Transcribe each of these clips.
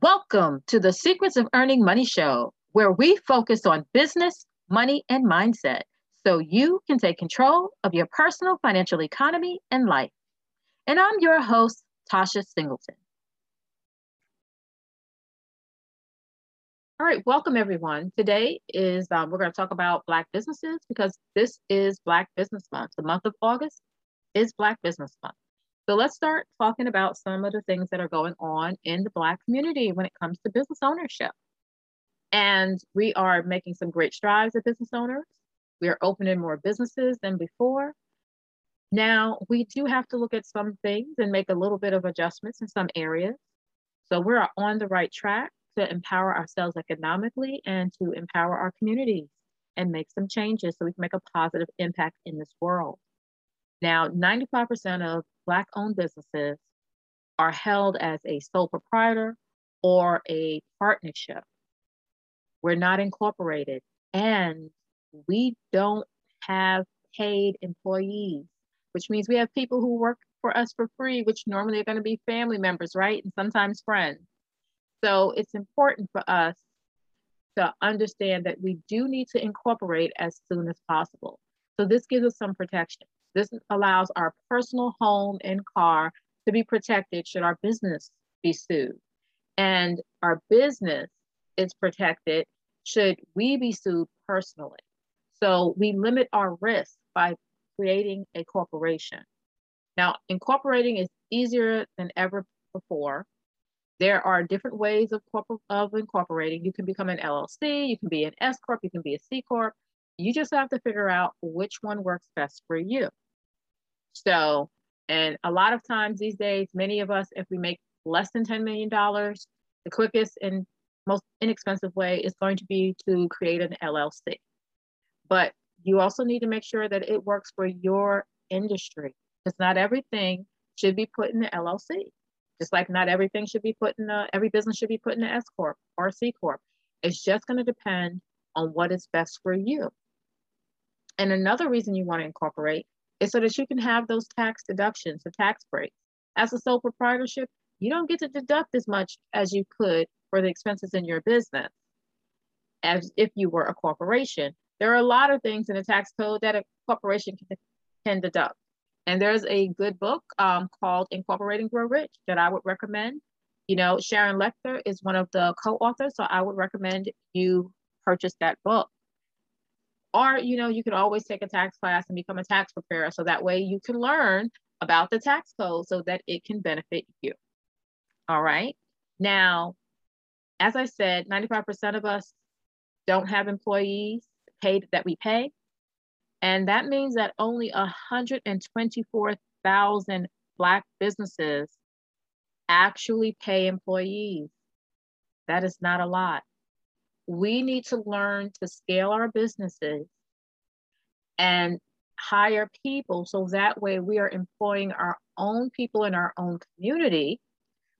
Welcome to the Secrets of Earning Money show, where we focus on business, money, and mindset so you can take control of your personal financial economy and life. And I'm your host, Tasha Singleton. All right, welcome everyone. Today is um, we're going to talk about Black businesses because this is Black Business Month. The month of August is Black Business Month. So let's start talking about some of the things that are going on in the Black community when it comes to business ownership. And we are making some great strides as business owners. We are opening more businesses than before. Now, we do have to look at some things and make a little bit of adjustments in some areas. So we're on the right track to empower ourselves economically and to empower our communities and make some changes so we can make a positive impact in this world. Now, 95% of Black owned businesses are held as a sole proprietor or a partnership. We're not incorporated and we don't have paid employees, which means we have people who work for us for free, which normally are going to be family members, right? And sometimes friends. So it's important for us to understand that we do need to incorporate as soon as possible. So this gives us some protection. This allows our personal home and car to be protected should our business be sued. And our business is protected should we be sued personally. So we limit our risk by creating a corporation. Now, incorporating is easier than ever before. There are different ways of, corpor- of incorporating. You can become an LLC, you can be an S Corp, you can be a C Corp. You just have to figure out which one works best for you. So, and a lot of times these days, many of us, if we make less than $10 million, the quickest and most inexpensive way is going to be to create an LLC. But you also need to make sure that it works for your industry because not everything should be put in the LLC. Just like not everything should be put in a, every business should be put in an S Corp or C Corp. It's just going to depend on what is best for you. And another reason you want to incorporate is so that you can have those tax deductions, the tax breaks. As a sole proprietorship, you don't get to deduct as much as you could for the expenses in your business as if you were a corporation. There are a lot of things in the tax code that a corporation can, can deduct. And there's a good book um, called Incorporating Grow Rich that I would recommend. You know, Sharon Lechter is one of the co-authors, so I would recommend you purchase that book. Or, you know, you can always take a tax class and become a tax preparer. So that way you can learn about the tax code so that it can benefit you. All right. Now, as I said, 95% of us don't have employees paid that we pay. And that means that only 124,000 Black businesses actually pay employees. That is not a lot we need to learn to scale our businesses and hire people so that way we are employing our own people in our own community,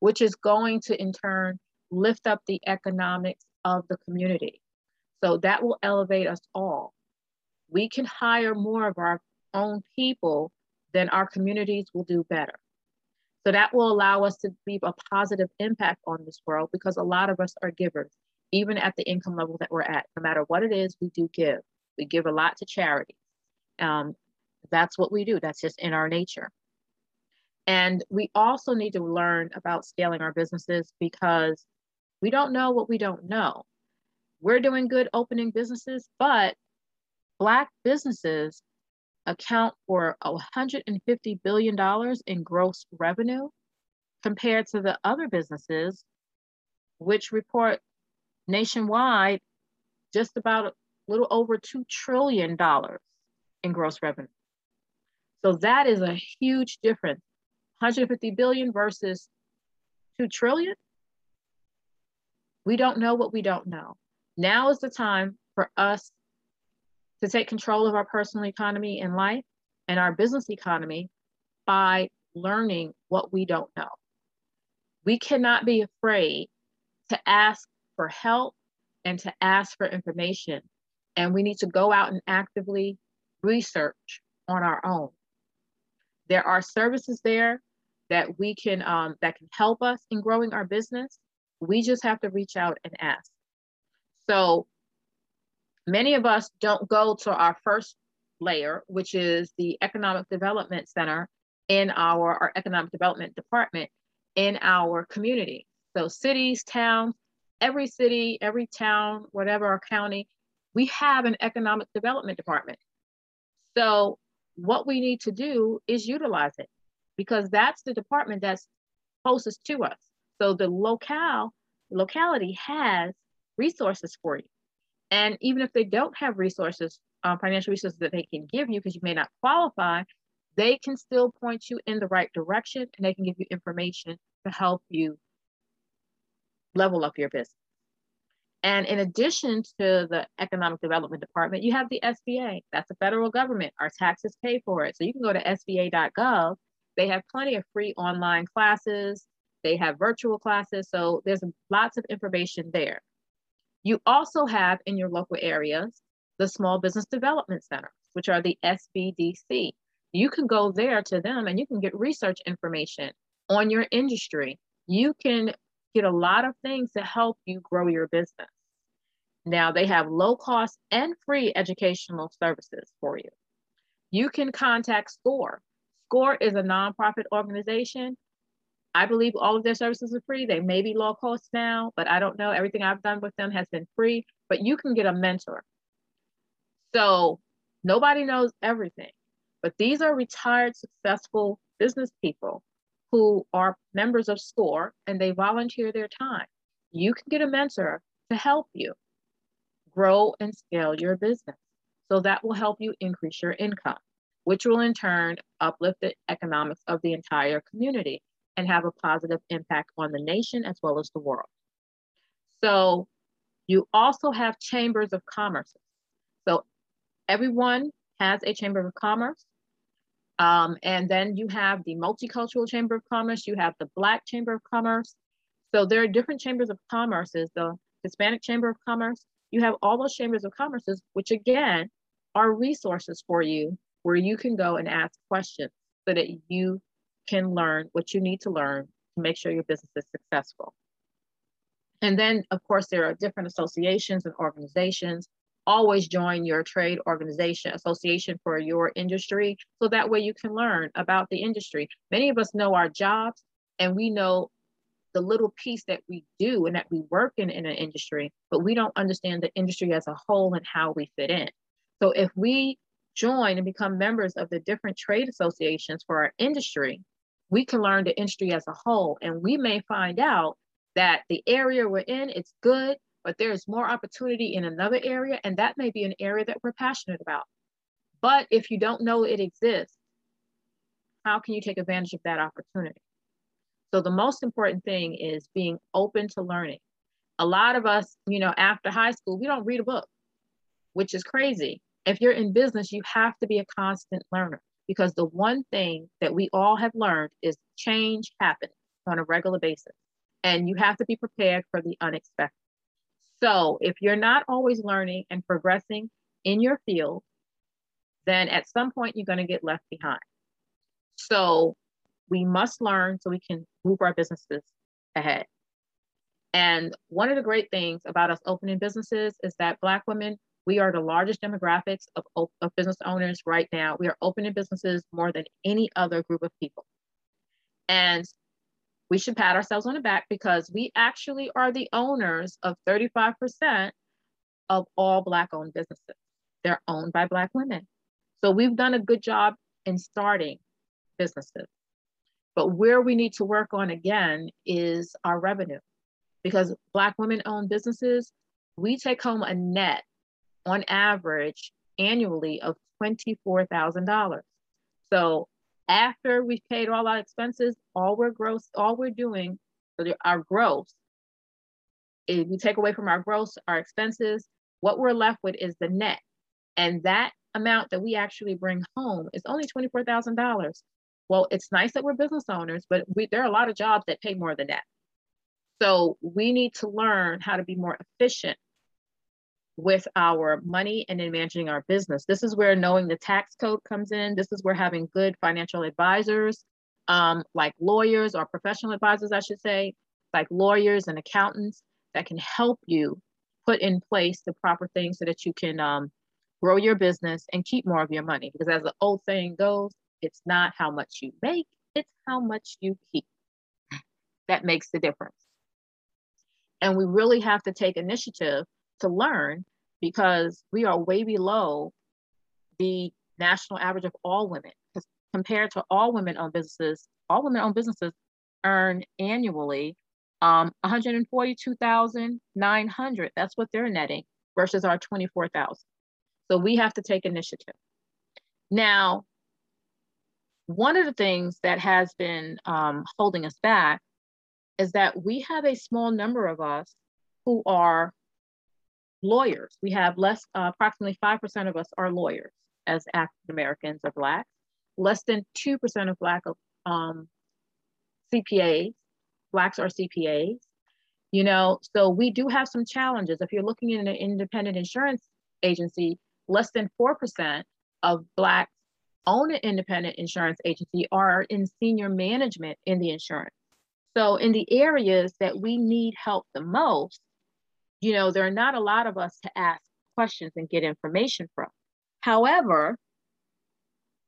which is going to in turn lift up the economics of the community. So that will elevate us all. We can hire more of our own people, then our communities will do better. So that will allow us to leave a positive impact on this world because a lot of us are givers even at the income level that we're at. No matter what it is, we do give. We give a lot to charity. Um, that's what we do. That's just in our nature. And we also need to learn about scaling our businesses because we don't know what we don't know. We're doing good opening businesses, but Black businesses account for $150 billion in gross revenue compared to the other businesses, which report nationwide just about a little over $2 trillion in gross revenue. So that is a huge difference. 150 billion versus 2 trillion. We don't know what we don't know. Now is the time for us to take control of our personal economy and life and our business economy by learning what we don't know. We cannot be afraid to ask for help and to ask for information. And we need to go out and actively research on our own. There are services there that we can um, that can help us in growing our business. We just have to reach out and ask. So many of us don't go to our first layer, which is the Economic Development Center in our, our Economic Development Department in our community. So cities, towns, every city, every town, whatever our county, we have an economic development department. So what we need to do is utilize it because that's the department that's closest to us. So the locale, locality has resources for you. And even if they don't have resources, um, financial resources that they can give you because you may not qualify, they can still point you in the right direction and they can give you information to help you level up your business. And in addition to the Economic Development Department, you have the SBA. That's the federal government. Our taxes pay for it. So you can go to SBA.gov. They have plenty of free online classes. They have virtual classes. So there's lots of information there. You also have in your local areas the Small Business Development Centers, which are the SBDC. You can go there to them and you can get research information on your industry. You can get a lot of things to help you grow your business. Now, they have low cost and free educational services for you. You can contact SCORE. SCORE is a nonprofit organization. I believe all of their services are free. They may be low cost now, but I don't know. Everything I've done with them has been free, but you can get a mentor. So nobody knows everything, but these are retired, successful business people who are members of SCORE and they volunteer their time. You can get a mentor to help you grow and scale your business. So that will help you increase your income, which will in turn uplift the economics of the entire community and have a positive impact on the nation as well as the world. So you also have chambers of commerce. So everyone has a chamber of commerce. Um, and then you have the multicultural chamber of commerce, you have the black chamber of commerce. So there are different chambers of commerces, the Hispanic chamber of commerce. You have all those chambers of commerces, which again are resources for you where you can go and ask questions so that you can learn what you need to learn to make sure your business is successful. And then, of course, there are different associations and organizations always join your trade organization association for your industry so that way you can learn about the industry. Many of us know our jobs and we know the little piece that we do and that we work in in an industry but we don't understand the industry as a whole and how we fit in. So if we join and become members of the different trade associations for our industry we can learn the industry as a whole. And we may find out that the area we're in it's good but there's more opportunity in another area, and that may be an area that we're passionate about. But if you don't know it exists, how can you take advantage of that opportunity? So the most important thing is being open to learning. A lot of us, you know, after high school, we don't read a book, which is crazy. If you're in business, you have to be a constant learner because the one thing that we all have learned is change happens on a regular basis. And you have to be prepared for the unexpected. So if you're not always learning and progressing in your field, then at some point you're going to get left behind. So we must learn so we can move our businesses ahead. And one of the great things about us opening businesses is that Black women, we are the largest demographics of, of business owners right now. We are opening businesses more than any other group of people. And we should pat ourselves on the back because we actually are the owners of 35% of all Black owned businesses. They're owned by Black women. So we've done a good job in starting businesses. But where we need to work on again is our revenue because Black women owned businesses, we take home a net on average annually of $24,000. So after we've paid all our expenses, all we're gross, all we're doing, our gross, if we take away from our gross, our expenses, what we're left with is the net. And that amount that we actually bring home is only $24,000. Well, it's nice that we're business owners, but we, there are a lot of jobs that pay more than that. So we need to learn how to be more efficient with our money and in managing our business. This is where knowing the tax code comes in. This is where having good financial advisors, um, like lawyers or professional advisors, I should say, like lawyers and accountants that can help you put in place the proper things so that you can um, grow your business and keep more of your money. Because as the old saying goes, it's not how much you make, it's how much you keep. That makes the difference. And we really have to take initiative to learn because we are way below the national average of all women. Because compared to all women owned businesses, all women owned businesses earn annually um, 142,900. That's what they're netting versus our 24,000. So we have to take initiative. Now, one of the things that has been um, holding us back is that we have a small number of us who are lawyers. We have less, uh, approximately 5% of us are lawyers as African Americans or Black, less than 2% of Black um, CPAs, Blacks are CPAs. You know, so we do have some challenges. If you're looking in an independent insurance agency, less than 4% of Black own an independent insurance agency are in senior management in the insurance. So in the areas that we need help the most, you know, there are not a lot of us to ask questions and get information from. However,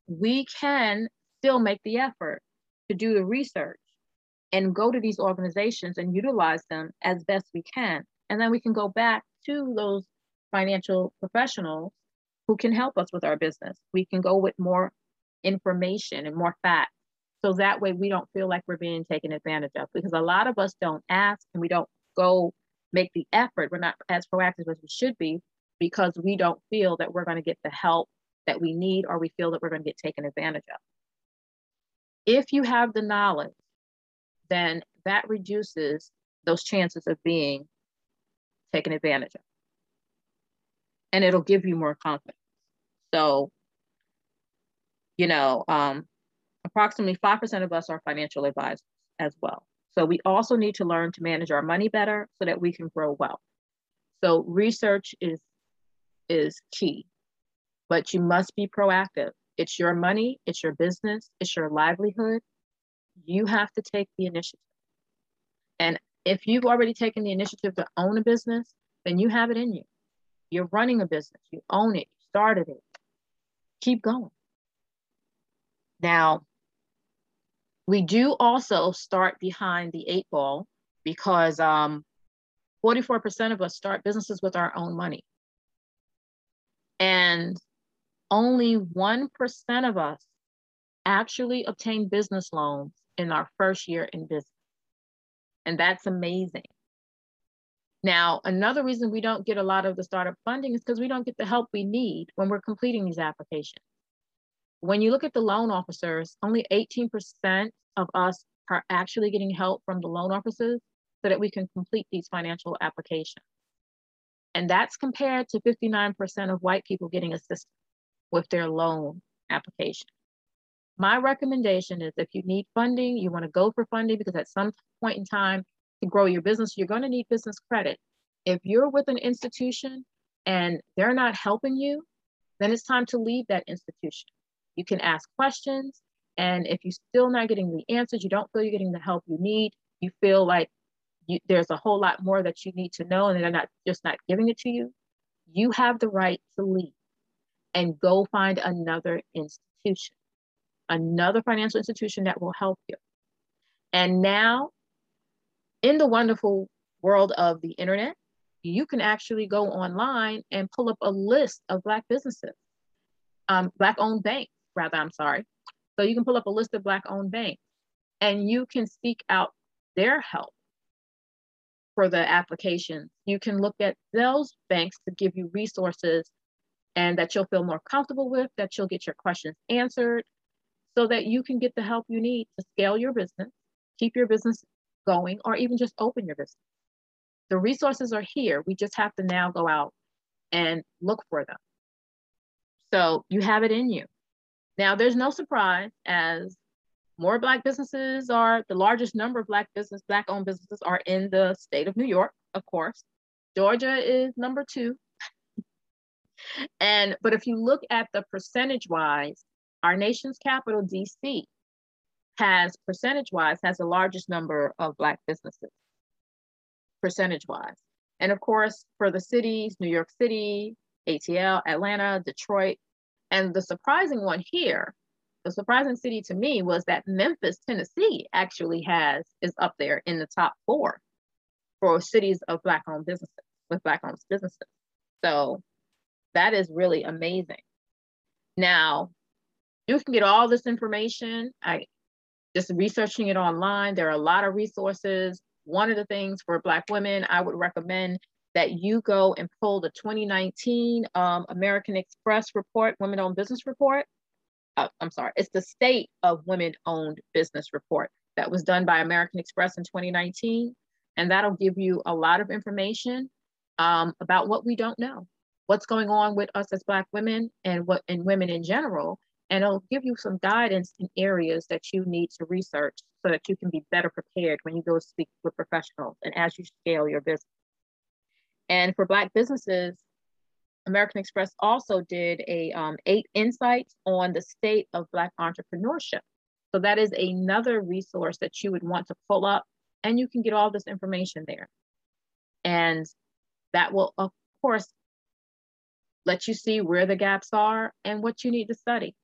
we can still make the effort to do the research and go to these organizations and utilize them as best we can. And then we can go back to those financial professionals who can help us with our business. We can go with more information and more facts. So that way we don't feel like we're being taken advantage of because a lot of us don't ask and we don't go make the effort. We're not as proactive as we should be because we don't feel that we're going to get the help that we need or we feel that we're going to get taken advantage of. If you have the knowledge, then that reduces those chances of being taken advantage of. And it'll give you more confidence. So, you know, um, approximately 5% of us are financial advisors as well. So we also need to learn to manage our money better so that we can grow wealth. So research is is key, but you must be proactive. It's your money, it's your business, it's your livelihood. You have to take the initiative. And if you've already taken the initiative to own a business, then you have it in you. You're running a business, you own it, you started it. Keep going. Now, we do also start behind the eight ball because um, 44% of us start businesses with our own money. And only 1% of us actually obtain business loans in our first year in business. And that's amazing. Now, another reason we don't get a lot of the startup funding is because we don't get the help we need when we're completing these applications. When you look at the loan officers, only 18% of us are actually getting help from the loan officers so that we can complete these financial applications. And that's compared to 59% of white people getting assistance with their loan application. My recommendation is if you need funding, you want to go for funding because at some point in time to grow your business, you're going to need business credit. If you're with an institution and they're not helping you, then it's time to leave that institution. You can ask questions. And if you're still not getting the answers, you don't feel you're getting the help you need, you feel like you, there's a whole lot more that you need to know and they're not just not giving it to you, you have the right to leave and go find another institution, another financial institution that will help you. And now, in the wonderful world of the internet, you can actually go online and pull up a list of Black businesses, um, Black owned banks, rather, I'm sorry. So you can pull up a list of Black owned banks and you can seek out their help for the applications. You can look at those banks to give you resources and that you'll feel more comfortable with, that you'll get your questions answered so that you can get the help you need to scale your business, keep your business going, or even just open your business. The resources are here. We just have to now go out and look for them. So you have it in you. Now, there's no surprise as more Black businesses are, the largest number of Black business, Black owned businesses are in the state of New York, of course. Georgia is number two. and, but if you look at the percentage wise, our nation's capital, DC, has percentage wise, has the largest number of Black businesses. percentage wise. And of course, for the cities, New York City, ATL, Atlanta, Detroit, and the surprising one here, the surprising city to me was that Memphis, Tennessee actually has, is up there in the top four for cities of Black owned businesses, with Black owned businesses. So that is really amazing. Now, you can get all this information. I just researching it online. There are a lot of resources. One of the things for Black women, I would recommend that you go and pull the 2019 um, American Express report, Women Owned Business Report. Uh, I'm sorry, it's the State of Women Owned Business Report that was done by American Express in 2019. And that'll give you a lot of information um, about what we don't know, what's going on with us as Black women and what and women in general, and it'll give you some guidance in areas that you need to research so that you can be better prepared when you go speak with professionals and as you scale your business. And for Black businesses, American Express also did a um, eight insights on the state of Black entrepreneurship. So that is another resource that you would want to pull up and you can get all this information there. And that will, of course, let you see where the gaps are and what you need to study.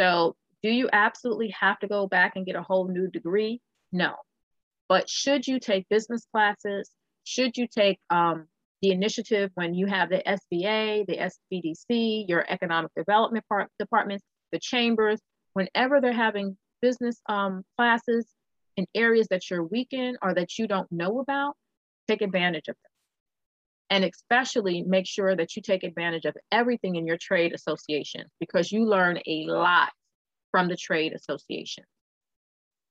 So, do you absolutely have to go back and get a whole new degree? No. But should you take business classes? Should you take um, the initiative when you have the SBA, the SBDC, your economic development part, departments, the chambers, whenever they're having business um, classes in areas that you're weak in or that you don't know about, take advantage of them. And especially make sure that you take advantage of everything in your trade association because you learn a lot from the trade association.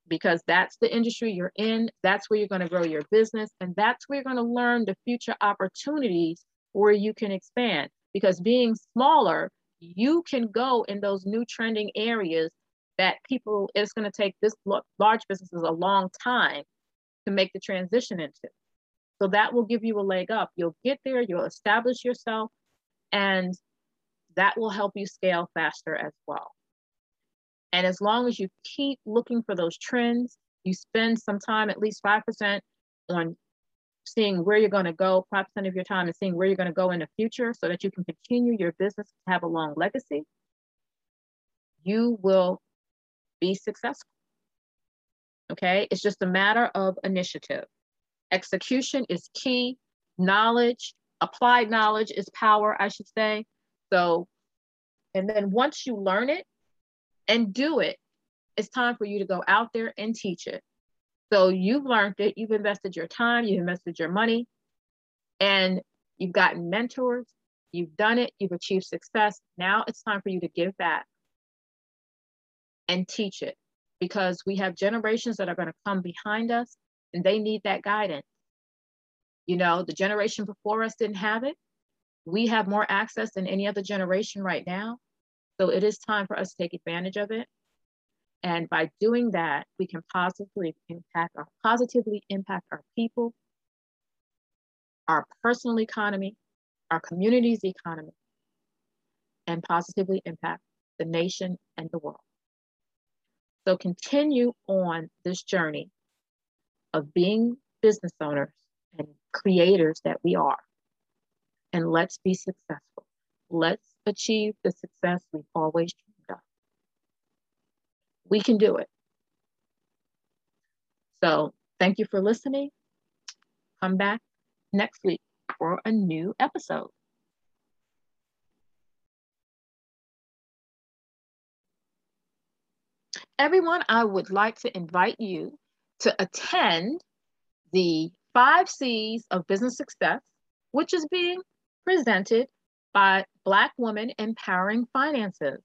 Because that's the industry you're in, that's where you're going to grow your business, and that's where you're going to learn the future opportunities where you can expand. Because being smaller, you can go in those new trending areas that people, it's going to take this large businesses a long time to make the transition into. So that will give you a leg up. You'll get there, you'll establish yourself, and that will help you scale faster as well. And as long as you keep looking for those trends, you spend some time, at least 5% on seeing where you're going to go, 5% of your time and seeing where you're going to go in the future so that you can continue your business to have a long legacy, you will be successful. Okay, it's just a matter of initiative. Execution is key. Knowledge, applied knowledge is power, I should say. So, and then once you learn it and do it, it's time for you to go out there and teach it. So you've learned it, you've invested your time, you've invested your money, and you've gotten mentors, you've done it, you've achieved success. Now it's time for you to give back and teach it because we have generations that are going to come behind us and they need that guidance. You know, the generation before us didn't have it. We have more access than any other generation right now. So it is time for us to take advantage of it. And by doing that, we can positively impact our positively impact our people, our personal economy, our community's economy, and positively impact the nation and the world. So continue on this journey of being business owners and creators that we are. And let's be successful. Let's achieve the success we've always dreamed of. We can do it. So thank you for listening. Come back next week for a new episode. Everyone, I would like to invite you to attend the five C's of business success, which is being presented by Black Women Empowering Finances.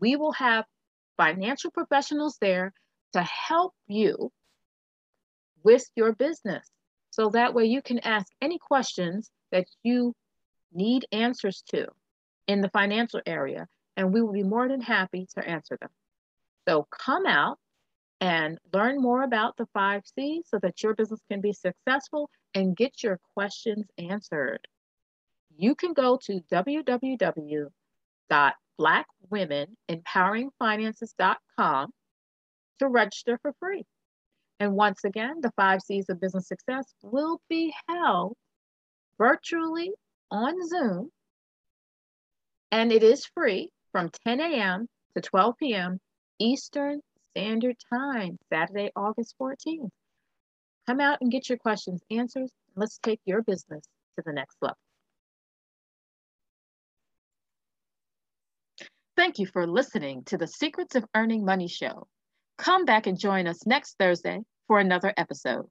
We will have financial professionals there to help you with your business. So that way you can ask any questions that you need answers to in the financial area, and we will be more than happy to answer them. So come out and learn more about the five C's so that your business can be successful and get your questions answered. You can go to www.blackwomenempoweringfinances.com to register for free. And once again, the five C's of business success will be held virtually on Zoom. And it is free from 10 a.m. to 12 p.m. Eastern Standard Time, Saturday, August 14th. Come out and get your questions answered. Let's take your business to the next level. Thank you for listening to the Secrets of Earning Money show. Come back and join us next Thursday for another episode.